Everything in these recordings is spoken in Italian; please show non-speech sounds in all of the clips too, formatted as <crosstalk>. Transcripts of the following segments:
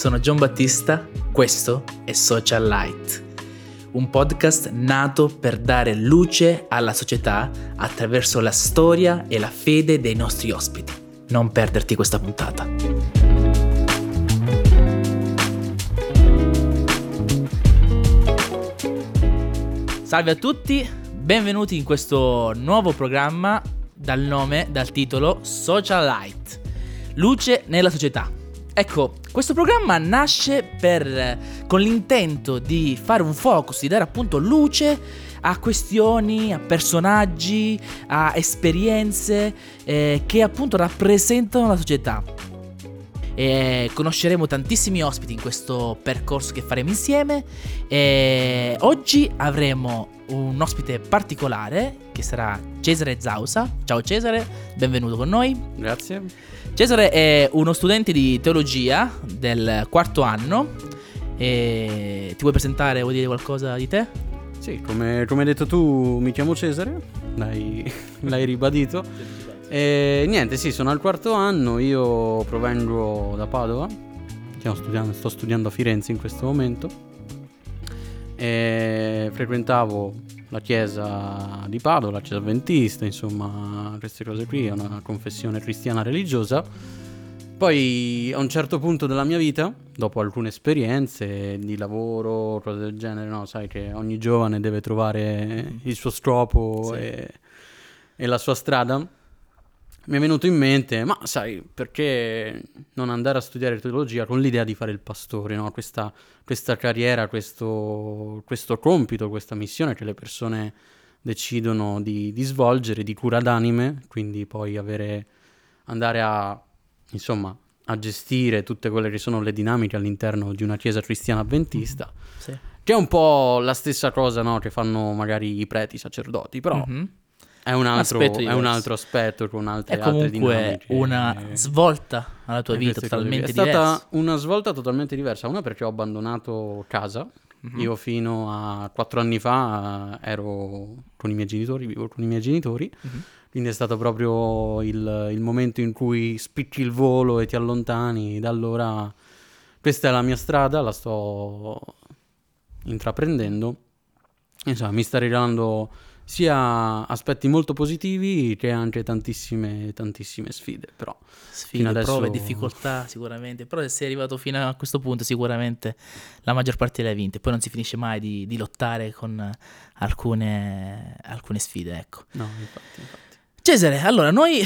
Sono John Battista, questo è Social Light, un podcast nato per dare luce alla società attraverso la storia e la fede dei nostri ospiti. Non perderti questa puntata. Salve a tutti, benvenuti in questo nuovo programma dal nome, dal titolo Social Light, luce nella società. Ecco, questo programma nasce per, con l'intento di fare un focus, di dare appunto luce a questioni, a personaggi, a esperienze eh, che appunto rappresentano la società. E conosceremo tantissimi ospiti in questo percorso che faremo insieme. E oggi avremo un ospite particolare che sarà Cesare Zausa. Ciao Cesare, benvenuto con noi. Grazie. Cesare è uno studente di teologia del quarto anno. E ti vuoi presentare, vuoi dire qualcosa di te? Sì, come, come hai detto tu, mi chiamo Cesare, l'hai, <laughs> l'hai ribadito. E niente, sì, sono al quarto anno, io provengo da Padova, studiando, sto studiando a Firenze in questo momento. E frequentavo la chiesa di Padova, la chiesa avventista, insomma, queste cose qui, una confessione cristiana religiosa. Poi a un certo punto della mia vita, dopo alcune esperienze di lavoro, cose del genere, no, sai che ogni giovane deve trovare il suo scopo sì. e, e la sua strada mi è venuto in mente, ma sai, perché non andare a studiare teologia con l'idea di fare il pastore, no? questa, questa, carriera, questo, questo, compito, questa missione che le persone decidono di, di, svolgere, di cura d'anime, quindi poi avere, andare a, insomma, a gestire tutte quelle che sono le dinamiche all'interno di una chiesa cristiana avventista. Mm-hmm. Sì. Che è un po' la stessa cosa no? che fanno magari i preti, i sacerdoti, però... Mm-hmm è un altro, un è un altro aspetto con altre, è comunque una svolta alla tua vita totalmente diversa. È stata una svolta totalmente diversa. Una perché ho abbandonato casa. Mm-hmm. Io fino a quattro anni fa ero con i miei genitori, vivo con i miei genitori. Mm-hmm. Quindi è stato proprio il, il, momento in cui spicchi il volo e ti allontani. Da allora questa è la mia strada, la sto intraprendendo. Insomma, mi sta regalando sia aspetti molto positivi che anche tantissime, tantissime sfide. Però sfide, adesso... prove, difficoltà sicuramente. Però se sei arrivato fino a questo punto sicuramente la maggior parte le hai vinte. Poi non si finisce mai di, di lottare con alcune, alcune, sfide, ecco. No, infatti, infatti. Cesare, allora noi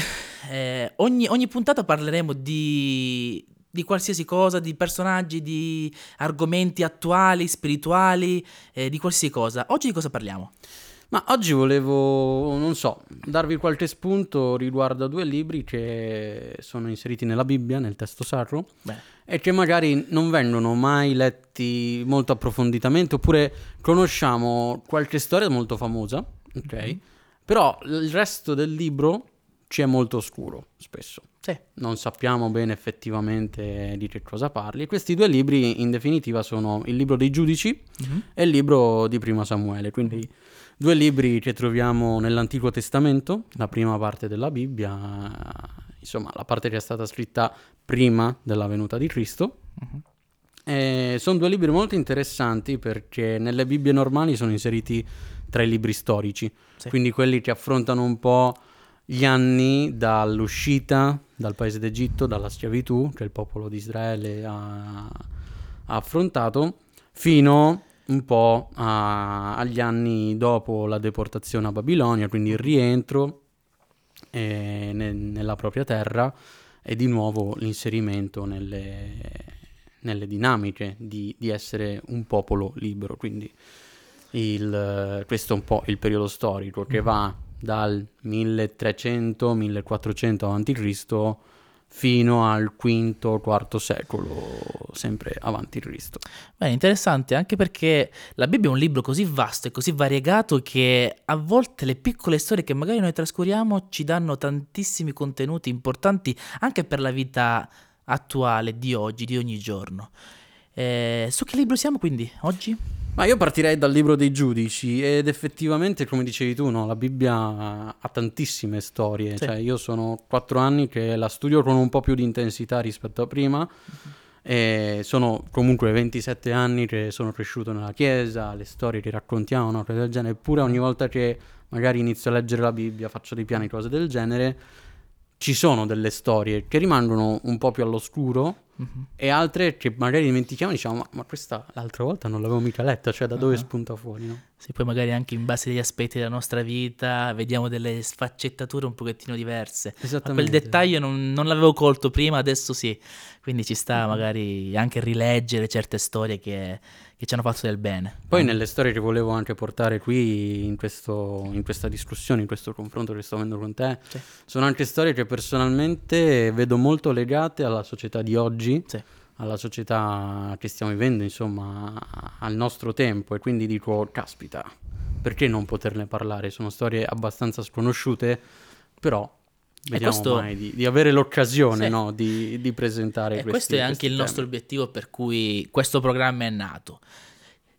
eh, ogni, ogni puntata parleremo di, di qualsiasi cosa, di personaggi, di argomenti attuali, spirituali, eh, di qualsiasi cosa. Oggi di cosa parliamo? Ma oggi volevo, non so, darvi qualche spunto riguardo a due libri che sono inseriti nella Bibbia, nel testo sacro, Beh. e che magari non vengono mai letti molto approfonditamente, oppure conosciamo qualche storia molto famosa, ok? Mm-hmm. Però il resto del libro ci è molto oscuro, spesso. Sì. Non sappiamo bene effettivamente di che cosa parli. E questi due libri, in definitiva, sono il libro dei giudici mm-hmm. e il libro di Prima Samuele, quindi Due libri che troviamo nell'Antico Testamento, la prima parte della Bibbia, insomma la parte che è stata scritta prima della venuta di Cristo. Uh-huh. sono due libri molto interessanti perché nelle Bibbie normali sono inseriti tra i libri storici, sì. quindi quelli che affrontano un po' gli anni dall'uscita dal paese d'Egitto, dalla schiavitù che il popolo di Israele ha, ha affrontato, fino un po' a, agli anni dopo la deportazione a Babilonia, quindi il rientro eh, ne, nella propria terra e di nuovo l'inserimento nelle, nelle dinamiche di, di, essere un popolo libero. Quindi il, questo è un po' il periodo storico che mm. va dal 1300-1400 a.C fino al V-IV secolo, sempre avanti Cristo. Beh, interessante anche perché la Bibbia è un libro così vasto e così variegato che a volte le piccole storie che magari noi trascuriamo ci danno tantissimi contenuti importanti anche per la vita attuale di oggi, di ogni giorno. Eh, su che libro siamo quindi oggi? Ma io partirei dal libro dei giudici ed effettivamente, come dicevi tu, no, la Bibbia ha tantissime storie. Sì. Cioè, io sono quattro anni che la studio con un po' più di intensità rispetto a prima. Uh-huh. E sono comunque 27 anni che sono cresciuto nella chiesa, le storie che raccontiamo, no, cose del genere, eppure ogni volta che magari inizio a leggere la Bibbia, faccio dei piani, cose del genere, ci sono delle storie che rimangono un po' più all'oscuro Mhm. e altre che magari dimentichiamo e diciamo ma, ma questa l'altra volta non l'avevo mica letta, cioè da dove Ah. spunta fuori, no? Sì, poi magari anche in base agli aspetti della nostra vita vediamo delle sfaccettature un pochettino diverse. Ma quel Esattamente. dettaglio non, non l'avevo colto prima, adesso sì. Quindi ci sta magari anche rileggere certe storie che, che ci hanno fatto del bene. Poi nelle storie che volevo anche portare qui in, questo- in questa discussione, in questo confronto che sto avendo con te, Sì. sono anche storie che personalmente vedo molto legate alla società di oggi, Sì. Alla società che stiamo vivendo, insomma, al nostro tempo e quindi dico, caspita, perché non poterne parlare? Sono storie abbastanza sconosciute, però vediamo questo- mai di, di avere l'occasione Sì. no, di, di presentare E questi questo è anche il nostro temi. obiettivo per cui questo programma è nato.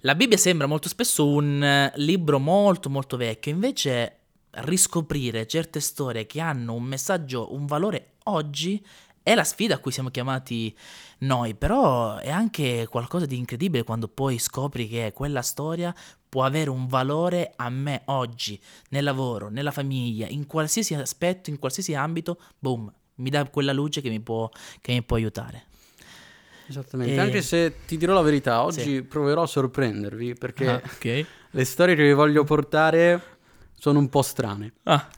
La Bibbia sembra molto spesso un eh, libro molto molto vecchio, invece riscoprire certe storie che hanno un messaggio, un valore oggi è la sfida a cui siamo chiamati noi, però è anche qualcosa di incredibile quando poi scopri che quella storia può avere un valore a me oggi, nel lavoro, nella famiglia, in qualsiasi aspetto, in qualsiasi ambito, boom, mi dà quella luce che mi può, che mi può aiutare. Esattamente, E- anche se ti dirò la verità, oggi Sì. proverò a sorprendervi perché Ah, ok. le storie che vi voglio portare sono un po' strane. Ah.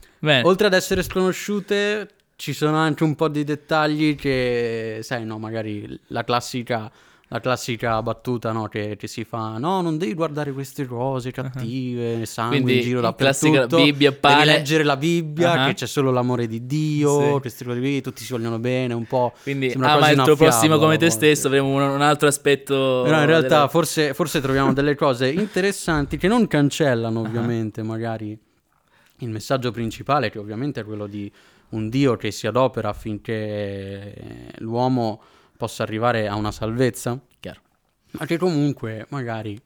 Oltre ad essere sconosciute, ci sono anche un po' di dettagli che, sai, no, magari la classica, la classica battuta, no, che, che si fa, no, non devi guardare queste cose cattive, sangue Uh-huh. Quindi, in giro in classica dappertutto, Bibbia devi pane. leggere la Bibbia, Ah. che c'è solo l'amore di Dio, Sì. queste cose qui, tutti si vogliono bene, un po'... Quindi ama quasi il tuo prossimo come te stesso, avremo un, un altro aspetto. Però in realtà della- forse, forse troviamo delle cose <laughs> interessanti che non cancellano ovviamente magari il messaggio principale che ovviamente è quello di un Dio che si adopera affinché l'uomo possa arrivare a una salvezza, Chiaro. ma che comunque magari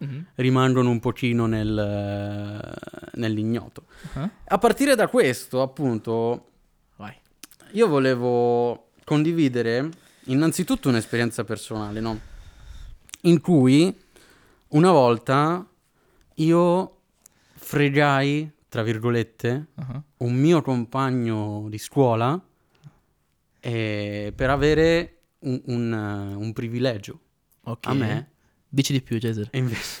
Mhm. rimangono un pochino nel, nell'ignoto. Ah, A partire da questo, appunto, Vai. io volevo condividere innanzitutto un'esperienza personale, no? In cui una volta io fregai, tra virgolette, Ah, un mio compagno di scuola eh, per avere un, un, eh, un privilegio. Ok. A me Dici di più, Cesare. invece...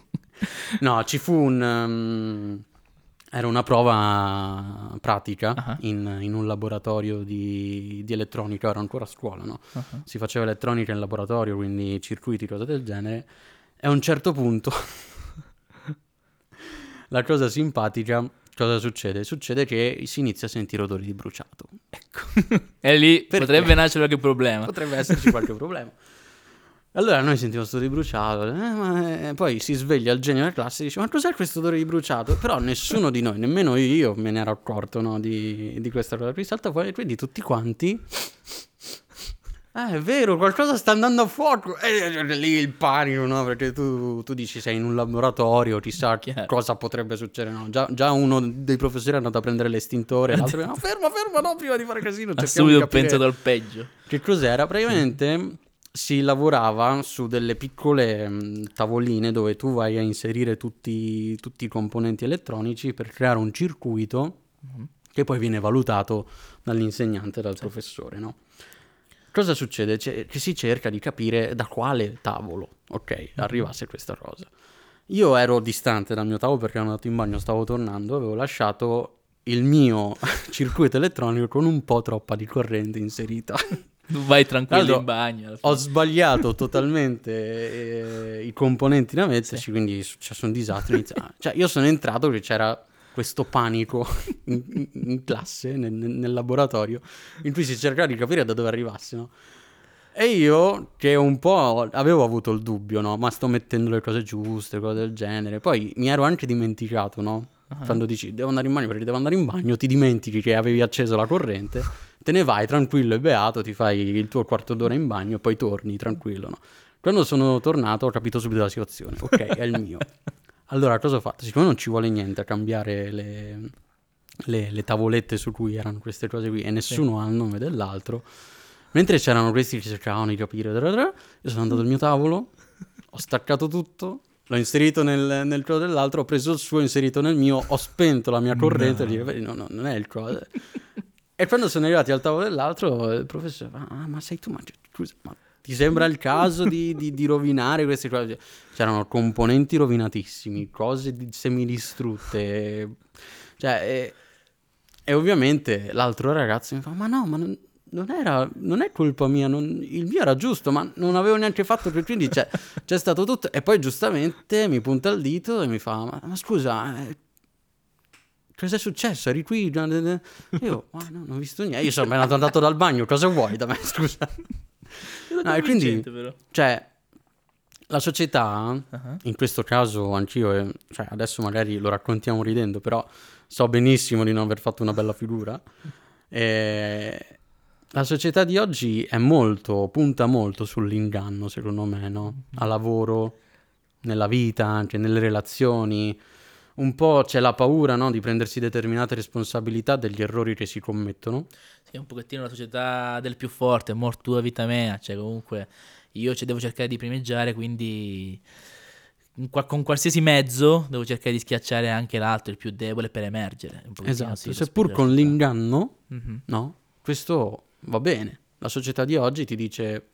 <laughs> no, ci fu un... um, era una prova pratica Ah. in, in un laboratorio di, di elettronica, ero ancora a scuola, no? Ah, Si faceva elettronica in laboratorio, quindi circuiti, cose del genere. E a un certo punto... <laughs> la cosa simpatica... Cosa succede? Succede che si inizia a sentire odori di bruciato. Ecco. <laughs> E lì Perché? potrebbe nascere qualche problema. Potrebbe esserci qualche problema. Allora noi sentiamo questo odore di bruciato, eh, eh, poi si sveglia il genio della classe e dice ma cos'è questo odore di bruciato? Però nessuno di noi, nemmeno io me ne ero accorto no, di, di questa cosa. Qui salta fuori e quindi tutti quanti... Ah, è vero, qualcosa sta andando a fuoco. E eh, lì il panico, no? Perché tu, tu dici sei in un laboratorio, chissà <laughs> Chiaro. cosa potrebbe succedere. No? Già, già uno dei professori è andato a prendere l'estintore, <laughs> l'altro no, ferma, ferma, no, prima di fare casino. Di subito capire- pensato al peggio. che cos'era? Praticamente si lavorava su delle piccole mh, tavoline dove tu vai a inserire tutti, tutti i componenti elettronici per creare un circuito Mhm. che poi viene valutato dall'insegnante, dal professore, no? Cosa succede? C'è- che si cerca di capire da quale tavolo, ok, arrivasse questa cosa. Io ero distante dal mio tavolo perché ero andato in bagno, stavo tornando, avevo lasciato il mio <laughs> circuito elettronico con un po' troppa di corrente inserita. Vai tranquillo in bagno. Ho sbagliato totalmente eh, i componenti da metterci, quindi è successo un disastro. inizia- cioè, io sono entrato che c'era questo panico <laughs> in, in- classe, nel, nel laboratorio, in cui si cercava di capire da dove arrivasse, no? E io, che un po' avevo avuto il dubbio, no? Ma sto mettendo le cose giuste, cose del genere. Poi mi ero anche dimenticato, no? Quando dici devo andare in bagno perché devo andare in bagno, ti dimentichi che avevi acceso la corrente, te ne vai tranquillo e beato, ti fai il tuo quarto d'ora in bagno e poi torni tranquillo, no? Quando sono tornato ho capito subito la situazione, ok, è il mio. <laughs> Allora cosa ho fatto? Siccome non ci vuole niente a cambiare le, le- le tavolette su cui erano queste cose qui e nessuno ha il nome dell'altro, Mentre c'erano questi che cercavano di capire, io sono andato al mio tavolo, ho staccato tutto, l'ho inserito nel, nel crow dell'altro, ho preso il suo, inserito nel mio, ho spento la mia corrente no. e dico, no, no, non è il crow. e quando sono arrivati al tavolo dell'altro, il professore, ah, ma sei tu, ma, scusa, ma ti sembra il caso di, di, di, rovinare queste cose? C'erano componenti rovinatissimi, cose semidistrutte. Cioè, e, e, ovviamente l'altro ragazzo mi fa, ma no, ma non, non, era, non è colpa mia, non, il mio era giusto, ma non avevo neanche fatto quindi c'è, c'è stato tutto. E poi giustamente mi punta il dito e mi fa, ma, ma scusa... Eh, cosa è successo? Eri qui? Io, ma no, non ho visto niente. Io sono andato dal bagno, cosa vuoi da me? Scusa. No, e quindi, però. cioè, la società, uh-huh. in questo caso anch'io, eh, cioè, adesso magari lo raccontiamo ridendo, però so benissimo di non aver fatto una bella figura. <laughs> E la società di oggi è molto, punta molto sull'inganno, secondo me, no? Mm-hmm. Al lavoro, nella vita, anche nelle relazioni. Un po' c'è la paura, no? Di prendersi determinate responsabilità degli errori che si commettono. Sì, un pochettino la società del più forte, mort tua vita mea, cioè comunque io ci devo cercare di primeggiare, quindi con qualsiasi mezzo devo cercare di schiacciare anche l'altro, il più debole, per emergere. esatto, sì, seppur con l'inganno, mm-hmm. no? Questo va bene. La società di oggi ti dice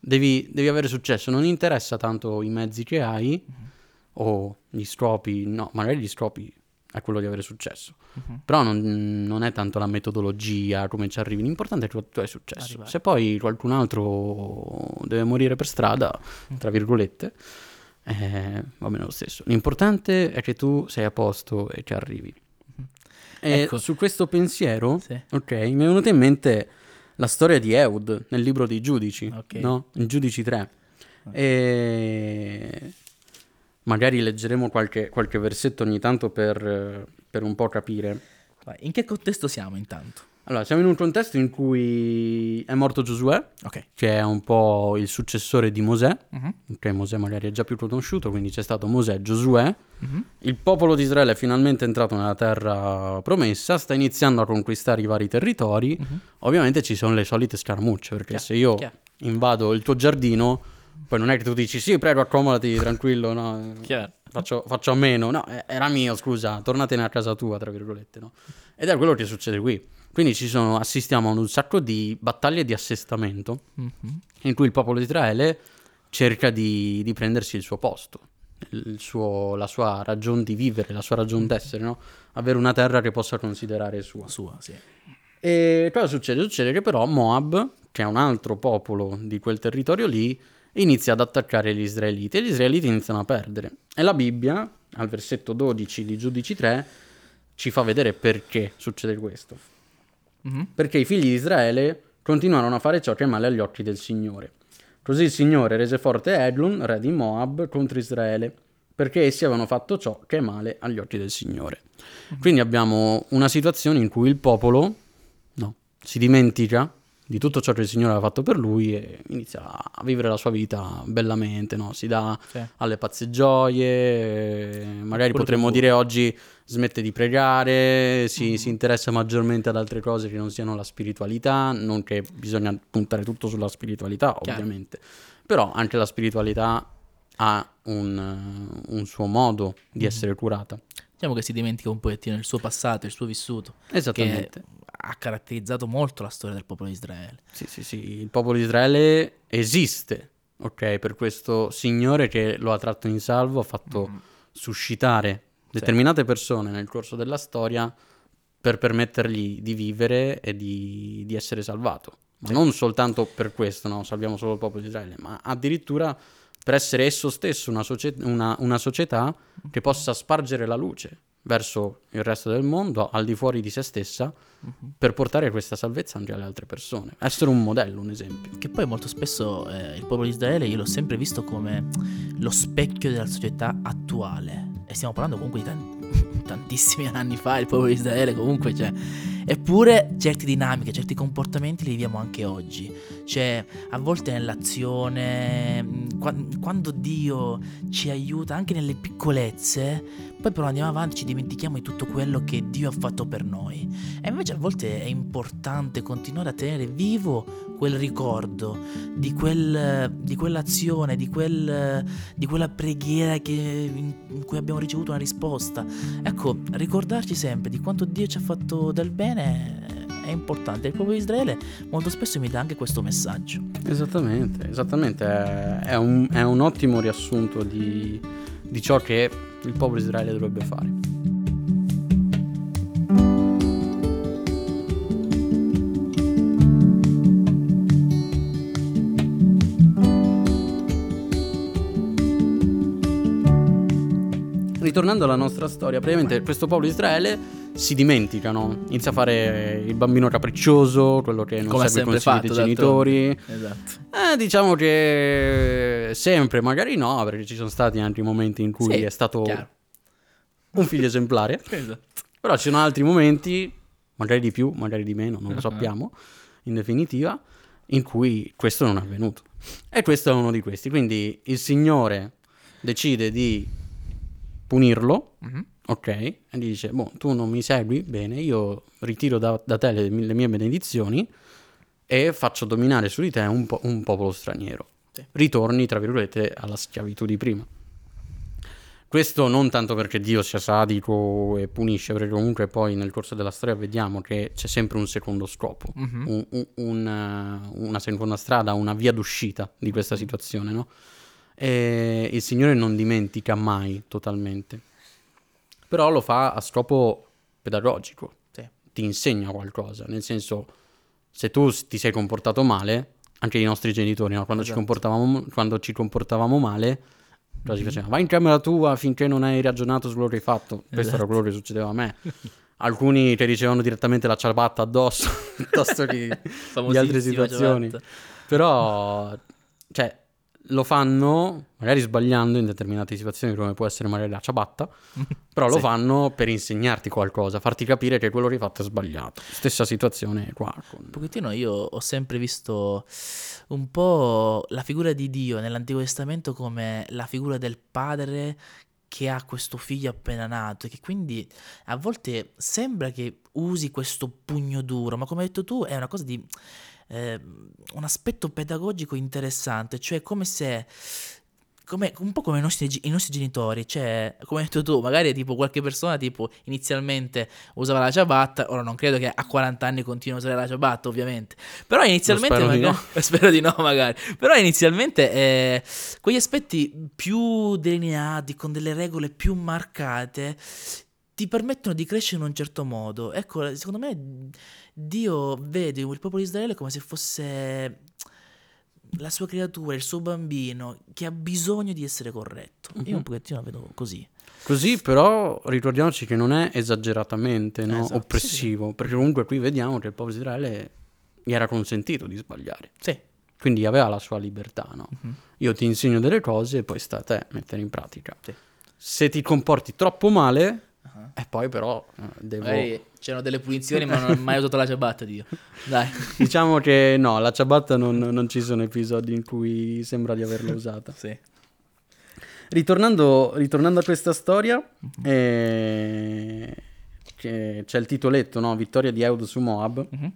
devi, devi avere successo, non interessa tanto i mezzi che hai mm-hmm. O gli stropi, no, magari gli stropi è quello di avere successo. Uh-huh. Però non, non, è tanto la metodologia, come ci arrivi, l'importante è che tu hai successo. Arrivare. Se poi qualcun altro deve morire per strada, mm. tra virgolette, eh, va bene lo stesso. L'importante è che tu sei a posto e ci arrivi. Uh-huh. E ecco. su questo pensiero, sì. ok, mi è venuta in mente la storia di Eud nel libro dei giudici, okay. no? Giudici 3. Okay. E magari leggeremo qualche, qualche versetto ogni tanto per, per un po' capire. In che contesto siamo intanto? Allora, siamo in un contesto in cui è morto Giosuè, okay. che è un po' il successore di Mosè, uh-huh. ok, Mosè magari è già più conosciuto, quindi c'è stato Mosè, Giosuè, uh-huh. il popolo di Israele è finalmente entrato nella terra promessa, sta iniziando a conquistare i vari territori, uh-huh. ovviamente ci sono le solite scaramucce, perché Chiaro. se io Chiaro. invado il tuo giardino poi non è che tu dici sì, prego, accomodati tranquillo, no? Faccio, faccio, a meno. No, era mio, scusa, tornatene a casa tua, tra virgolette, no? Ed è quello che succede qui. Quindi ci sono, assistiamo ad un sacco di battaglie di assestamento mm-hmm. in cui il popolo di Israele cerca di, di prendersi il suo posto, il suo, la sua ragione di vivere, la sua ragione d'essere, no? Avere una terra che possa considerare sua. Sua, sì. E cosa succede? Succede che però Moab, che è un altro popolo di quel territorio lì, inizia ad attaccare gli israeliti e gli israeliti iniziano a perdere. E la Bibbia, al versetto 12 di Giudici 3, ci fa vedere perché succede questo. Mm-hmm. Perché i figli di Israele continuarono a fare ciò che è male agli occhi del Signore. Così il Signore rese forte Eglon, re di Moab, contro Israele, perché essi avevano fatto ciò che è male agli occhi del Signore. Mm-hmm. Quindi abbiamo una situazione in cui il popolo no, si dimentica di tutto ciò che il Signore aveva fatto per lui e inizia a vivere la sua vita bellamente, no? si dà sì. alle pazze gioie, magari Quello potremmo dire oggi smette di pregare, si, mm. si, interessa maggiormente ad altre cose che non siano la spiritualità, non che bisogna puntare tutto sulla spiritualità Chiaro. ovviamente, però anche la spiritualità ha un, un suo modo di mm. essere curata. Diciamo che si dimentica un pochettino il suo passato, il suo vissuto. Esattamente ha caratterizzato molto la storia del popolo di Israele. Sì, sì, sì, il popolo di Israele esiste, ok, per questo Signore che lo ha tratto in salvo, ha fatto mm. suscitare determinate sì. persone nel corso della storia per permettergli di vivere e di, di essere salvato. Ma sì. non soltanto per questo, no? salviamo solo il popolo di Israele, ma addirittura per essere esso stesso una, socie- una, una società che possa spargere la luce verso il resto del mondo, al di fuori di se stessa, uh-huh. per portare questa salvezza anche alle altre persone. Essere un modello, un esempio. Che poi molto spesso eh, il popolo di Israele io l'ho sempre visto come lo specchio della società attuale. E stiamo parlando comunque di tanti, <laughs> tantissimi anni fa, il popolo di Israele comunque, cioè... Eppure certe dinamiche, certi comportamenti li viviamo anche oggi. Cioè, a volte nell'azione, qua- quando Dio ci aiuta anche nelle piccolezze, poi però andiamo avanti ci dimentichiamo di tutto quello che Dio ha fatto per noi. E invece a volte è importante continuare a tenere vivo quel ricordo di, quel, di quell'azione, di, quel, di quella preghiera che, in, cui abbiamo ricevuto una risposta. Ecco, ricordarci sempre di quanto Dio ci ha fatto del bene è importante. Il popolo di Israele molto spesso mi dà anche questo messaggio. Esattamente, esattamente. È, un, è un, ottimo riassunto di, di ciò che il popolo Israele dovrebbe fare. Ritornando alla nostra storia, praticamente questo popolo di Israele si dimenticano, inizia a fare il bambino capriccioso, quello che non Come segue i consigli fatto, dei genitori. Esatto. Eh, diciamo che sempre, magari no, perché ci sono stati anche momenti in cui Sì, è stato chiaro. un figlio esemplare. <laughs> Esatto. Però ci sono altri momenti, magari di più, magari di meno, non lo Ah. sappiamo, in definitiva, in cui questo non è avvenuto. E questo è uno di questi. Quindi il Signore decide di punirlo, Mhm. ok? E gli dice, boh, tu non mi segui? Bene, io ritiro da, da te le, le mie benedizioni e faccio dominare su di te un, po- un popolo straniero. Sì. Ritorni, tra virgolette, alla schiavitù di prima. Questo non tanto perché Dio sia sadico e punisce, perché comunque poi nel corso della storia vediamo che c'è sempre un secondo scopo, Mhm. un- un- un, uh, una seconda strada, una via d'uscita di questa situazione, no? E il Signore non dimentica mai totalmente, però lo fa a scopo pedagogico, Sì. ti insegna qualcosa, nel senso se tu ti sei comportato male, anche i nostri genitori, no? quando, Esatto. ci comportavamo, quando ci comportavamo male, cosa ci Mhm. facevano? Vai in camera tua finché non hai ragionato su quello che hai fatto. Questo Esatto. era quello che succedeva a me. Alcuni che ricevevano direttamente la ciabatta addosso <laughs> piuttosto che <laughs> di altre situazioni. ciabatta. Però, cioè, lo fanno magari sbagliando in determinate situazioni, come può essere magari la ciabatta, <laughs> però lo Sì. fanno per insegnarti qualcosa, farti capire che quello che hai fatto è sbagliato. Stessa situazione qua. con- Un pochettino io ho sempre visto un po' la figura di Dio nell'Antico Testamento come la figura del padre che ha questo figlio appena nato e che quindi a volte sembra che usi questo pugno duro, ma come hai detto tu è una cosa di eh, un aspetto pedagogico interessante, cioè come se come- un po' come i nostri, i nostri genitori, cioè, come hai detto tu, magari tipo qualche persona tipo inizialmente usava la ciabatta, ora non credo che a 40 anni continui a usare la ciabatta, ovviamente, però inizialmente spero di magari, <laughs> spero di no magari, però inizialmente eh, quegli aspetti più delineati, con delle regole più marcate, ti permettono di crescere in un certo modo. Ecco, secondo me Dio vede il popolo di Israele come se fosse la sua creatura, il suo bambino, che ha bisogno di essere corretto. Io Mhm. un pochettino la vedo così. Così però ricordiamoci che non è esageratamente no, Esatto, oppressivo, perché comunque qui vediamo che il popolo di Israele gli era consentito di sbagliare, Sì. quindi aveva la sua libertà. No? Mhm. Io ti insegno delle cose e poi sta a te mettere in pratica. Sì. Se ti comporti troppo male, Ah. e poi però eh, devo... Magari c'erano delle punizioni, ma non ho mai usato la ciabatta, Dio. Dai. <laughs> Diciamo che no, la ciabatta non, non ci sono episodi in cui sembra di averla usata. Sì. Ritornando, ritornando a questa storia, eh, che c'è il titoletto, no? Vittoria di Eud su Moab. Mhm.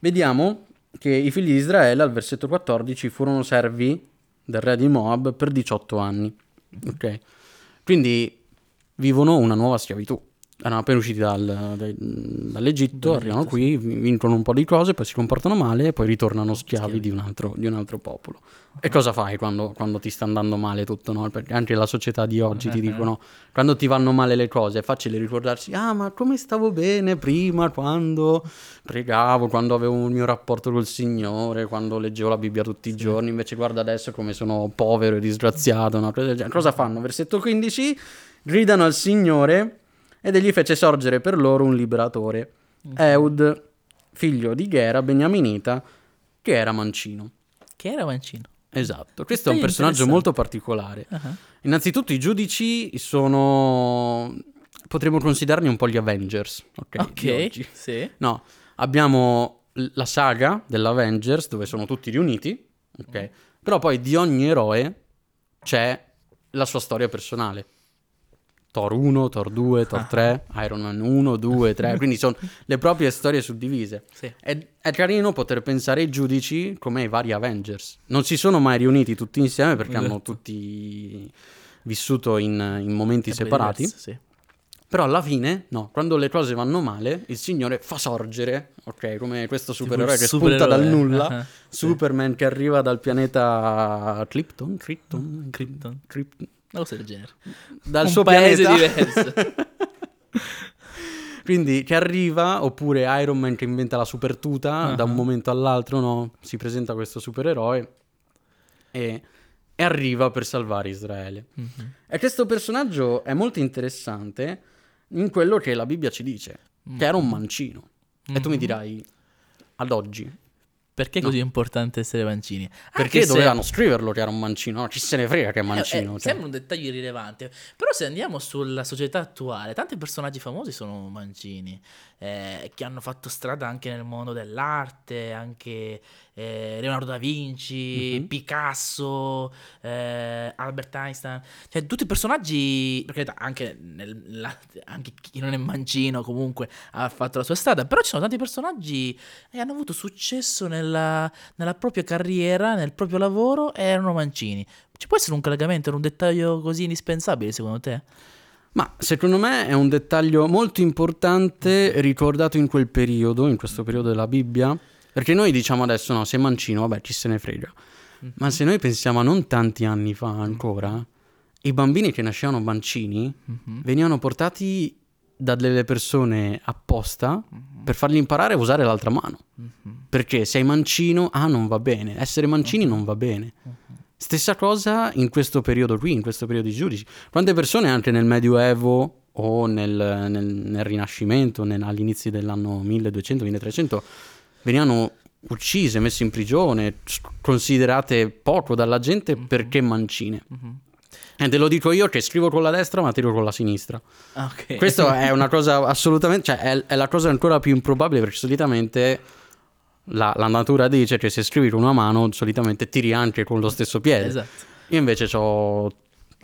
Vediamo che i figli di Israele, al versetto 14, furono servi del re di Moab per 18 anni. Ok? Quindi vivono una nuova schiavitù. Erano appena usciti dal- dai- dall'Egitto, arrivano qui, vi- vincono un po' di cose, poi si comportano male e poi ritornano schiavi, Schiavi. Di, un altro, di un altro popolo. E cosa fai quando, quando ti sta andando male tutto? No? Perché anche la società di oggi ti dicono, quando ti vanno male le cose è facile ricordarsi, ah ma come stavo bene prima, quando pregavo, quando avevo il mio rapporto col Signore, quando leggevo la Bibbia tutti i giorni, invece guarda adesso come sono povero e disgraziato. no? Cosa fanno? Versetto 15, gridano al Signore ed egli fece sorgere per loro un liberatore, Eud, figlio di Gera, beniaminita, che era mancino. Che era mancino. Esatto, questo è un personaggio molto particolare. Ah. Innanzitutto i giudici sono... potremmo considerarli un po' gli Avengers, ok? Ok, sì. No, abbiamo la saga dell'Avengers dove sono tutti riuniti, ok? Però poi di ogni eroe c'è la sua storia personale. Thor 1, Thor 2, Thor 3, Iron Man 1, 2, 3, quindi sono le proprie storie suddivise. Sì. È, è carino poter pensare ai giudici come ai vari Avengers. Non si sono mai riuniti tutti insieme perché Esatto. hanno tutti vissuto in, in momenti Tempi separati. diversi, sì. Però alla fine, no, quando le cose vanno male, il Signore fa sorgere, ok, come questo supereroe che spunta dal supereroe, nulla, ah, sì. Superman che arriva dal pianeta Krypton, Krypton, Krypton. Krypton, Una cosa del genere. dal Un suo paese pianeta. diverso. <laughs> Quindi che arriva, oppure Iron Man che inventa la super tuta, da un momento all'altro, no, si presenta questo supereroe e, e arriva per salvare Israele. Mhm. E questo personaggio è molto interessante in quello che la Bibbia ci dice, che era un mancino. E tu mi Mhm. dirai, ad oggi, Perché è così importante essere mancini? perché Anche se- dovevano scriverlo che era un mancino? No, chi se ne frega che è Eh, mancino. eh, cioè. Sembra un dettaglio irrilevante, però se andiamo sulla società attuale, tanti personaggi famosi sono mancini, eh, che hanno fatto strada anche nel mondo dell'arte, anche eh, Leonardo da Vinci, Mhm. Picasso, eh, Albert Einstein, cioè tutti personaggi, per carità, anche, nel- la- anche chi non è mancino comunque ha fatto la sua strada, però ci sono tanti personaggi che hanno avuto successo nella, nella propria carriera, nel proprio lavoro erano mancini. Ci può essere un collegamento, un dettaglio così indispensabile secondo te? Ma secondo me è un dettaglio molto importante ricordato in quel periodo, in questo periodo della Bibbia, perché noi diciamo adesso no, sei mancino, vabbè, ci se ne frega. Ma se noi pensiamo a non tanti anni fa ancora, i bambini che nascevano mancini Mhm. venivano portati da delle persone apposta per fargli imparare a usare l'altra mano. Mhm. Perché sei mancino, ah non va bene, essere mancini non va bene. Stessa cosa in questo periodo qui, in questo periodo di giudici. Quante persone anche nel Medioevo o nel, nel- nel Rinascimento, nel- agli inizi dell'anno 1200-1300, venivano uccise, messe in prigione, considerate poco dalla gente perché mancine. E te lo dico io che scrivo con la destra ma tiro con la sinistra. Ah, ok. Questa <laughs> è una cosa assolutamente, cioè è, è la cosa ancora più improbabile perché solitamente la, la natura dice che se scrivi con una mano solitamente tiri anche con lo stesso piede. Esatto. Io invece c'ho...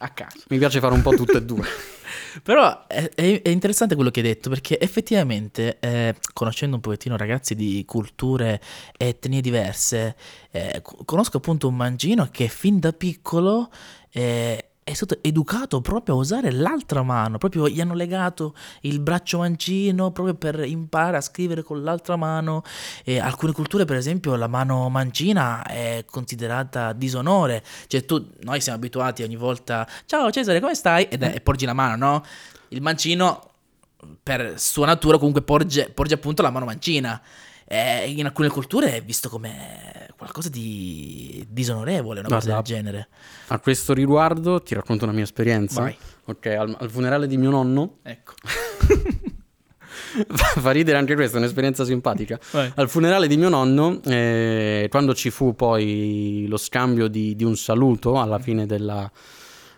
A caso. mi piace fare un po' tutte e due. <laughs> Però è, è- interessante quello che hai detto perché effettivamente eh, conoscendo un pochettino ragazzi di culture e etnie diverse, eh, co- conosco appunto un mancino che fin da piccolo eh, è stato educato proprio a usare l'altra mano, proprio gli hanno legato il braccio mancino proprio per imparare a scrivere con l'altra mano. E alcune culture, per esempio, la mano mancina è considerata disonore. Cioè, tu, noi siamo abituati ogni volta, ciao Cesare, come stai? Ed è- E porgi la mano, no? Il mancino, per sua natura, comunque porge, porge appunto la mano mancina. E in alcune culture è visto come qualcosa di disonorevole, una cosa Guarda, del genere. A questo riguardo ti racconto una mia esperienza. Vai. Ok, al, al funerale di mio nonno, Ecco. <laughs> fa ridere anche questa, è un'esperienza simpatica. Vai. Al funerale di mio nonno, eh, quando ci fu poi lo scambio di, di un saluto alla fine della,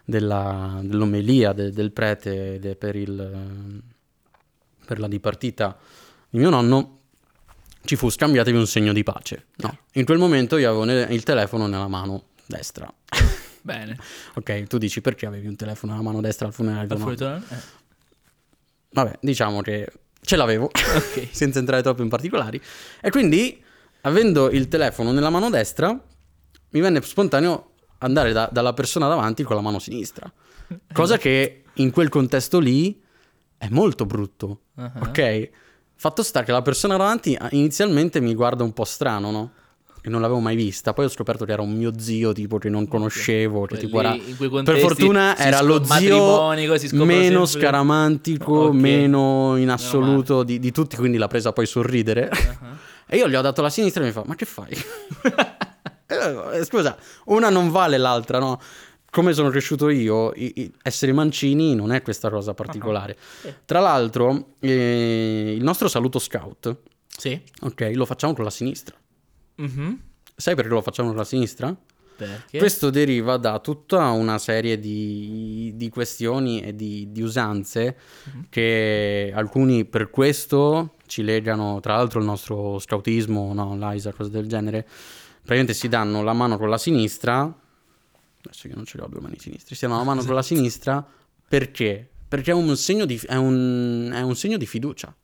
della- dell'omelia de- del prete de- per, il, per la dipartita di mio nonno, ci fu scambiatevi un segno di pace. No. In quel momento io avevo ne- il telefono nella mano destra. <laughs> Bene. ok, tu dici perché avevi un telefono nella mano destra al funerale Al torno? Eh. Vabbè, diciamo che ce l'avevo, <laughs> Ok. <laughs> senza entrare troppo in particolari. E quindi, avendo il telefono nella mano destra, mi venne spontaneo andare da- dalla persona davanti con la mano sinistra. Cosa che in quel contesto lì è molto brutto, Ah. ok? Fatto sta che la persona davanti ah, inizialmente mi guarda un po' strano, no? E non l'avevo mai vista. Poi ho scoperto che era un mio zio, tipo, che non conoscevo. Che tipo era... Per fortuna era scop- lo zio meno sempre- scaramantico, Ok. meno in assoluto di, di tutti, quindi l'ha presa poi sul ridere. Ah. <laughs> E io gli ho dato la sinistra e mi fa, ma che fai? <laughs> Eh, Scusa, una non vale l'altra, no? Come sono cresciuto io, essere mancini non è questa cosa particolare. Sì. Tra l'altro, eh, il nostro saluto scout, Sì. ok, lo facciamo con la sinistra. Mhm. Sai perché lo facciamo con la sinistra? Perché? Questo deriva da tutta una serie di, di questioni e di, di usanze Mhm. che alcuni per questo ci legano, tra l'altro il nostro scoutismo, no, l'AISA, cose del genere, praticamente si danno la mano con la sinistra, adesso io non ce le ho due mani sinistre, si la mano con la sinistra perché? Perché è un segno di, è un, è un segno di fiducia.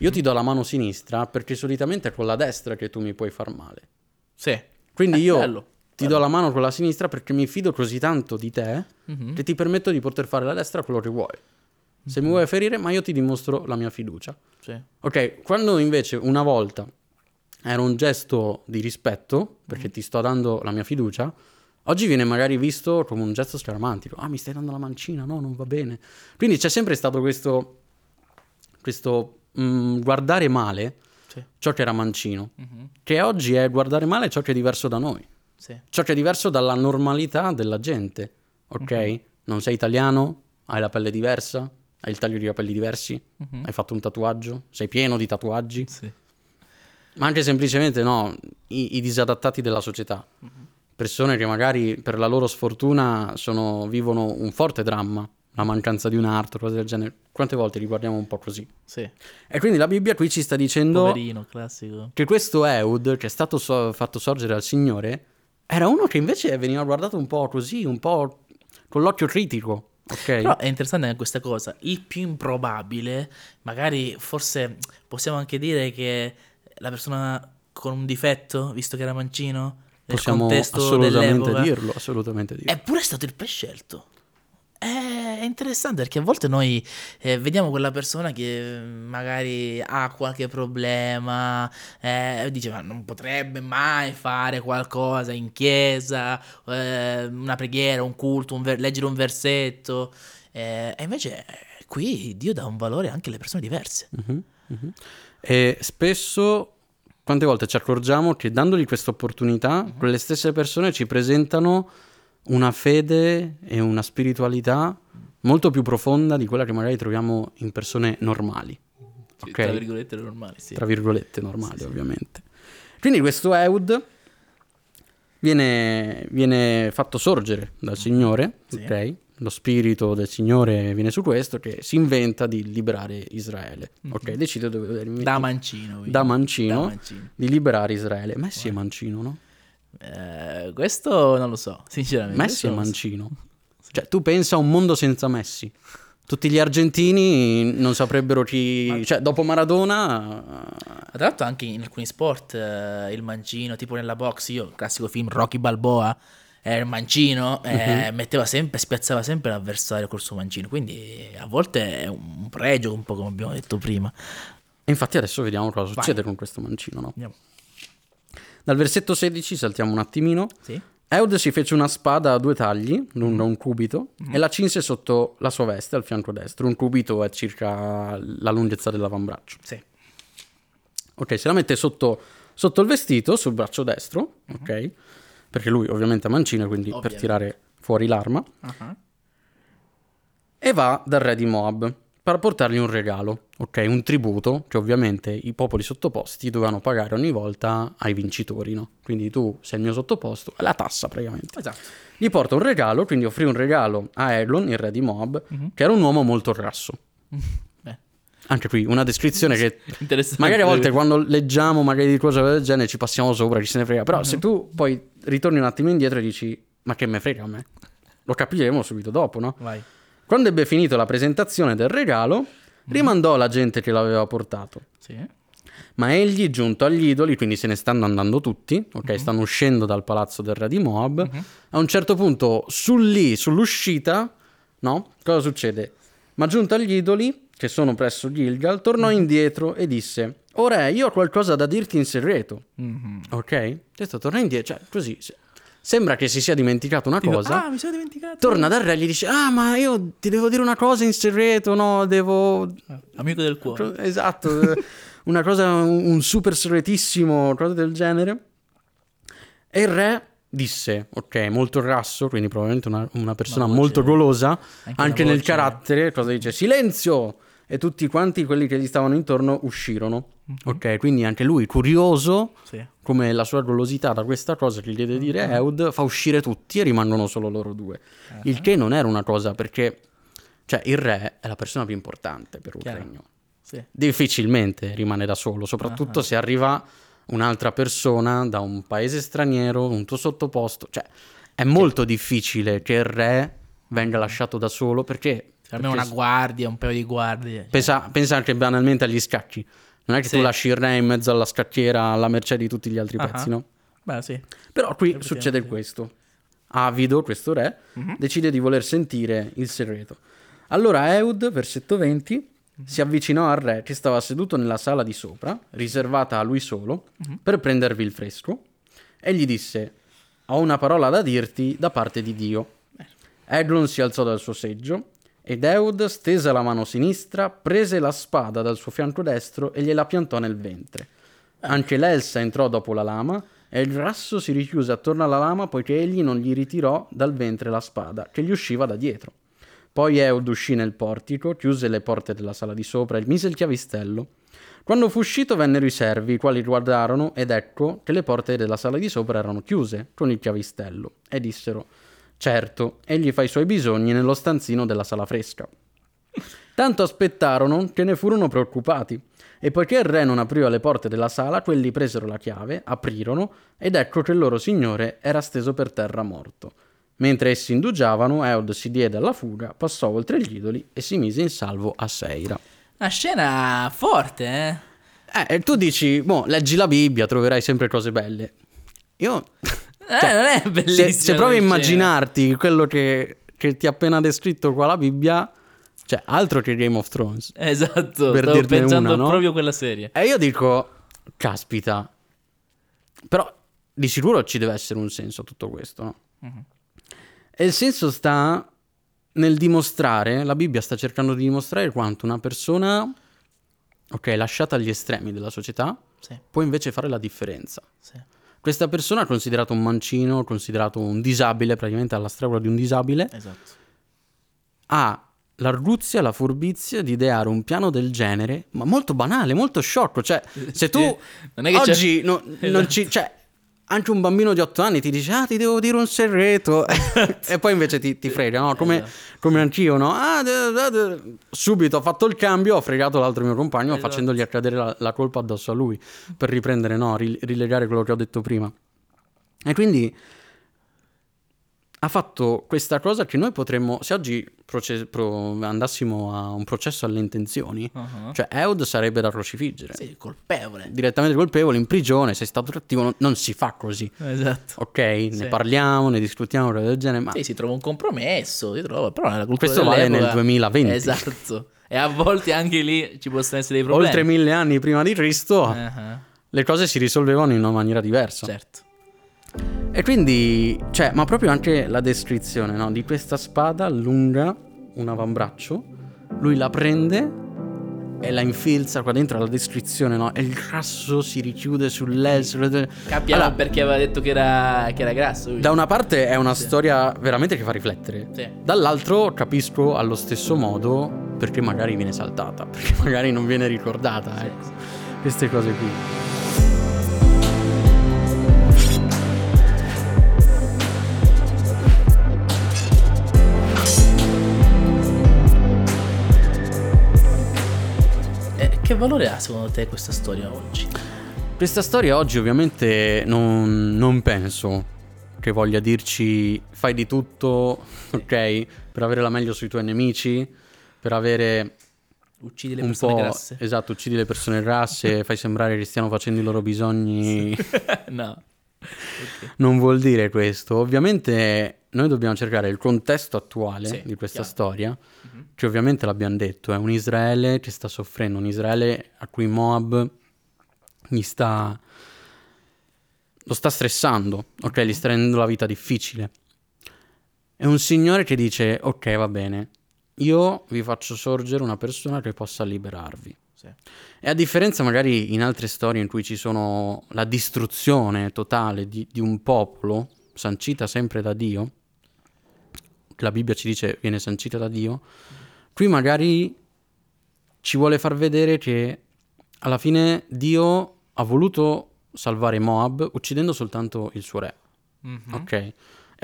Io ti do la mano sinistra perché solitamente è con la destra che tu mi puoi far male. Sì. Quindi Eh, io bello, ti bello. do la mano con la sinistra perché mi fido così tanto di te Mhm. che ti permetto di poter fare la destra quello che vuoi. Se mi vuoi ferire, ma io ti dimostro la mia fiducia. Sì. Ok, quando invece una volta era un gesto di rispetto, perché ti sto dando la mia fiducia, oggi viene magari visto come un gesto scaramantico. Ah, mi stai dando la mancina, no, non va bene. Quindi c'è sempre stato questo, questo mm, guardare male Sì. ciò che era mancino, Mhm. che oggi è guardare male ciò che è diverso da noi, Sì. ciò che è diverso dalla normalità della gente. Ok? Non sei italiano, hai la pelle diversa, hai il taglio di capelli diversi, Mhm. hai fatto un tatuaggio, sei pieno di tatuaggi, Sì. ma anche semplicemente no, i, i disadattati della società. Persone che magari per la loro sfortuna sono- vivono un forte dramma, la mancanza di un'arte, cose del genere. Quante volte li guardiamo un po' così? Sì. E quindi la Bibbia qui ci sta dicendo Poverino, classico. che questo Eud, che è stato so- fatto sorgere al Signore, era uno che invece veniva guardato un po' così, un po' con l'occhio critico. Ok? Però è interessante anche questa cosa. Il più improbabile, magari forse possiamo anche dire che la persona con un difetto, visto che era mancino, Possiamo assolutamente dirlo, assolutamente dirlo. è pure stato il prescelto. È interessante perché a volte noi eh, vediamo quella persona che magari ha qualche problema, eh, dice ma non potrebbe mai fare qualcosa in chiesa, eh, una preghiera, un culto, un ver- leggere un versetto. eh, e invece eh, qui Dio dà un valore anche alle persone diverse. Mhm, mhm. E spesso, quante volte ci accorgiamo che dandogli questa opportunità, Mhm. quelle stesse persone ci presentano una fede e una spiritualità molto più profonda di quella che magari troviamo in persone normali. Ok? Tra virgolette normali, sì. Tra virgolette normali, ovviamente. Quindi questo Eud viene, viene fatto sorgere dal Signore, Sì. ok? Lo spirito del Signore viene su questo che si inventa di liberare Israele. Ok, decide dove. Da mancino. da mancino, Da mancino. di liberare Israele. Messi è mancino, no? Eh, questo non lo so, sinceramente. Messi è lo so. mancino. Cioè, tu pensa a un mondo senza Messi. Tutti gli argentini non saprebbero chi... Cioè, dopo Maradona... Tra l'altro anche in alcuni sport eh, il mancino, tipo nella box, io, classico film Rocky Balboa, il mancino, eh, metteva sempre, spiazzava sempre l'avversario col suo mancino, quindi a volte è un pregio, un po' come abbiamo detto prima. E infatti adesso vediamo cosa succede con questo mancino, no? Andiamo. Dal versetto 16 saltiamo un attimino. Sì? Eud si fece una spada a due tagli, lunga un cubito, e la cinse sotto la sua veste al fianco destro. Un cubito è circa la lunghezza dell'avambraccio. Sì. Ok, se la mette sotto, sotto il vestito, sul braccio destro, ok? Perché lui ovviamente è mancino, quindi per Ovviamente. tirare fuori l'arma. Ah, E va dal re di Moab per portargli un regalo, ok? Un tributo che ovviamente i popoli sottoposti dovevano pagare ogni volta ai vincitori, no? Quindi tu sei il mio sottoposto, è la tassa praticamente. Esatto. Gli porta un regalo, quindi offrì un regalo a Eglon, il re di Moab, che era un uomo molto grasso. <laughs> Anche qui una descrizione che magari a volte quando leggiamo magari di cose del genere ci passiamo sopra, ci se ne frega. Però se tu poi ritorni un attimo indietro e dici ma che me frega a me? Lo capiremo subito dopo, no? Vai. Quando ebbe finito la presentazione del regalo, rimandò la gente che l'aveva portato. Sì. Ma egli, giunto agli idoli, quindi se ne stanno andando tutti, ok? Stanno uscendo dal palazzo del re di Moab. A un certo punto, su lì, sull'uscita, no? Cosa succede? Ma giunto agli idoli, che sono presso Gilgal, tornò indietro e disse: O re, io ho qualcosa da dirti in segreto. Mhm. Ok? Detto, torna indietro, cioè così. se- Sembra che si sia dimenticato una Dico, cosa. ah, mi sono dimenticato. Torna dal re e gli dice: Ah, ma io ti devo dire una cosa in segreto, no? Devo. Ah, Amico del cuore. Esatto, eh, <laughs> una cosa, un super segretissimo, cose del genere. E il re disse: Ok, molto grasso, quindi probabilmente una, una persona molto golosa, anche anche, nel voce- carattere. Cosa dice? Silenzio! E tutti quanti quelli che gli stavano intorno uscirono. Ok, quindi anche lui, curioso, Sì. come la sua golosità da questa cosa che gli deve dire Eud, fa uscire tutti e rimangono solo loro due. Il che non era una cosa perché, cioè, il re è la persona più importante per un Chiaro. regno. Sì. Difficilmente rimane da solo, soprattutto se arriva un'altra persona da un paese straniero, un tuo sottoposto. Cioè, è molto difficile che il re venga lasciato da solo perché... Almeno una guardia, un paio di guardie. cioè. Pensa, pensa anche banalmente agli scacchi. Non è che Sì. tu lasci il re in mezzo alla scacchiera alla mercé di tutti gli altri Ah, pezzi, no? Beh, sì. Però qui Effettivamente succede sì. questo. Avido, questo re, Mhm. decide di voler sentire il segreto. Allora Eud, versetto 20, Mhm. si avvicinò al re che stava seduto nella sala di sopra, riservata a lui solo, Mhm. per prendervi il fresco, e gli disse, ho una parola da dirti da parte di Dio. Eglon si alzò dal suo seggio, ed Eud stese la mano sinistra, prese la spada dal suo fianco destro e gliela piantò nel ventre. Anche l'Elsa entrò dopo la lama e il rasso si richiuse attorno alla lama poiché egli non gli ritirò dal ventre la spada che gli usciva da dietro. Poi Eud uscì nel portico, chiuse le porte della sala di sopra e mise il chiavistello. Quando fu uscito vennero i servi, i quali guardarono ed ecco che le porte della sala di sopra erano chiuse con il chiavistello e dissero Certo, egli fa i suoi bisogni nello stanzino della sala fresca. Tanto aspettarono che ne furono preoccupati. E poiché il re non apriva le porte della sala, quelli presero la chiave, aprirono, ed ecco che il loro signore era steso per terra morto. Mentre essi indugiavano, Eod si diede alla fuga, passò oltre gli idoli e si mise in salvo a Seira. Una scena forte, eh? Eh, tu dici, boh, leggi la Bibbia, troverai sempre cose belle. Io... Eh, non è se, bellissimo. se provi a immaginarti quello che, che ti ha appena descritto qua la Bibbia, cioè, altro che Game of Thrones. Esatto, per stavo pensando una, no? proprio quella serie. E io dico, caspita, però di sicuro ci deve essere un senso a tutto questo, no? Mhm. E il senso sta nel dimostrare, la Bibbia sta cercando di dimostrare quanto una persona, ok, lasciata agli estremi della società, Sì, può invece fare la differenza. sì. Questa persona, considerato un mancino, considerato un disabile, praticamente alla stregua di un disabile, Esatto. ha l'arguzia, la furbizia di ideare un piano del genere, ma molto banale, molto sciocco. Cioè, se tu. Non è che c'è- oggi no- non Esatto. ci... Cioè, anche un bambino di 8 anni ti dice, ah, ti devo dire un segreto. <laughs> e poi invece ti, ti frega, no? Come, Esatto. come anch'io, no? Ah, d- d- d- subito ho fatto il cambio, ho fregato l'altro mio compagno Esatto. facendogli accadere la, la colpa addosso a lui, per riprendere, no? Ri- rilegare quello che ho detto prima. E quindi ha fatto questa cosa che noi potremmo, se oggi proce- pro- andassimo a un processo alle intenzioni, Uh-huh. cioè Eud sarebbe da crocifiggere. Sì, colpevole. Direttamente colpevole, in prigione, sei stato cattivo, non, non si fa così. Esatto. Ok, ne parliamo, ne discutiamo, cose del genere, ma Sì, si trova un compromesso, si trova, però nella cultura questo vale nel 2020. Esatto. E a volte anche lì ci possono essere dei problemi. Oltre mille anni prima di Cristo, Uh-huh. le cose si risolvevano in una maniera diversa. Certo. E quindi, cioè, ma proprio anche la descrizione, no? Di questa spada lunga, un avambraccio, lui la prende e la infilza qua dentro la descrizione, no? E il grasso si richiude sull'elso. Capiamo Allora, perché aveva detto che era, che era grasso. lui. da una parte è una storia veramente che fa riflettere. Sì. Dall'altro capisco allo stesso modo perché magari viene saltata, <laughs> perché magari non viene ricordata, Sì, ecco. sì. Queste cose qui. Che valore ha secondo te questa storia oggi? Questa storia oggi ovviamente non, non penso che voglia dirci fai di tutto, ok, per avere la meglio sui tuoi nemici, per avere Uccidi le un persone po'... grasse? Esatto, uccidi le persone grasse, <laughs> fai sembrare che stiano facendo i loro bisogni. <laughs> no. Non vuol dire questo. Ovviamente noi dobbiamo cercare il contesto attuale Sì, di questa chiaro. storia, Mhm. che ovviamente l'abbiamo detto, è un Israele che sta soffrendo, un Israele a cui Moab gli sta... lo sta stressando, ok? Gli sta rendendo la vita difficile. È un signore che dice, ok, va bene, io vi faccio sorgere una persona che possa liberarvi. Sì. E a differenza magari in altre storie in cui ci sono la distruzione totale di, di un popolo, sancita sempre da Dio, che la Bibbia ci dice viene sancita da Dio, qui magari ci vuole far vedere che alla fine Dio ha voluto salvare Moab uccidendo soltanto il suo re. Mhm. Ok? E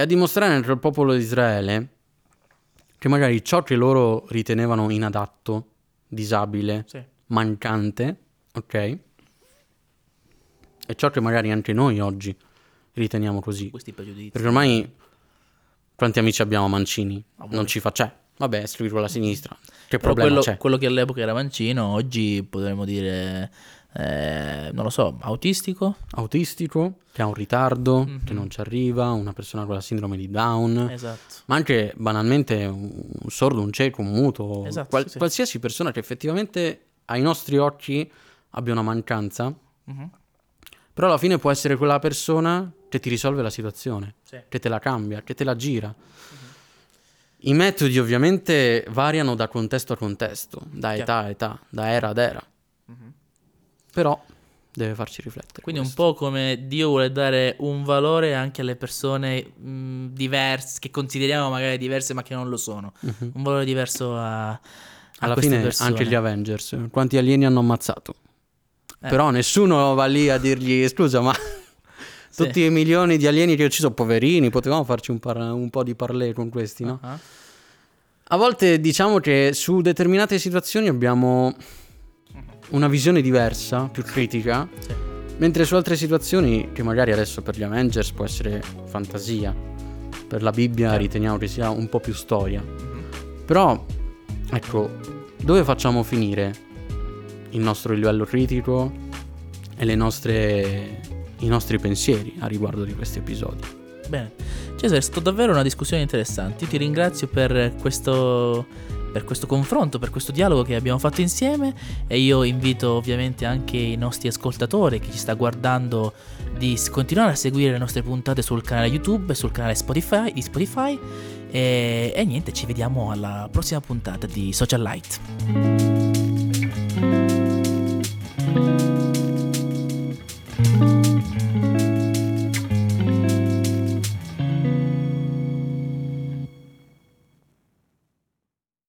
a dimostrare nel popolo di Israele che magari ciò che loro ritenevano inadatto, disabile, Sì. Mancante, ok? è ciò che magari anche noi oggi riteniamo così. Questi pregiudizi. Perché ormai quanti amici abbiamo Mancini? A voi. Non ci fa... Cioè, vabbè, scrivo la sinistra. Che Però problema quello, c'è? quello che all'epoca era mancino, oggi potremmo dire, eh, non lo so, autistico? Autistico, che ha un ritardo, Mhm. che non ci arriva, una persona con la sindrome di Down, Esatto. ma anche banalmente un sordo, un cieco, un muto, Esatto, qual- sì. qualsiasi persona che effettivamente ai nostri occhi abbia una mancanza, Mhm. però alla fine può essere quella persona che ti risolve la situazione, Sì. che te la cambia, che te la gira. I metodi ovviamente variano da contesto a contesto, da età a età, da era ad era, Mhm. però deve farci riflettere. Quindi un questo. po' come Dio vuole dare un valore anche alle persone mh, diverse, che consideriamo magari diverse ma che non lo sono. Mhm. Un valore diverso a Alla fine persone. anche gli Avengers, quanti alieni hanno ammazzato? Eh. Però nessuno va lì a dirgli scusa ma Sì. tutti i milioni di alieni che ho ucciso, poverini, potevamo farci un, par- un po' di parlé con questi, no? Ah, A volte diciamo che su determinate situazioni abbiamo una visione diversa, più critica, sì. mentre su altre situazioni, che magari adesso per gli Avengers può essere fantasia, per la Bibbia Certo. riteniamo che sia un po' più storia. Mhm. Però, ecco, dove facciamo finire il nostro livello critico e nostre, i nostri pensieri a riguardo di questi episodi? Bene, Cesare, è stata davvero una discussione interessante. Ti ringrazio per questo, per questo confronto, per questo dialogo che abbiamo fatto insieme e io invito ovviamente anche i nostri ascoltatori, chi ci sta guardando, di continuare a seguire le nostre puntate sul canale YouTube e sul canale Spotify, di Spotify. E, e niente, ci vediamo alla prossima puntata di Social Light.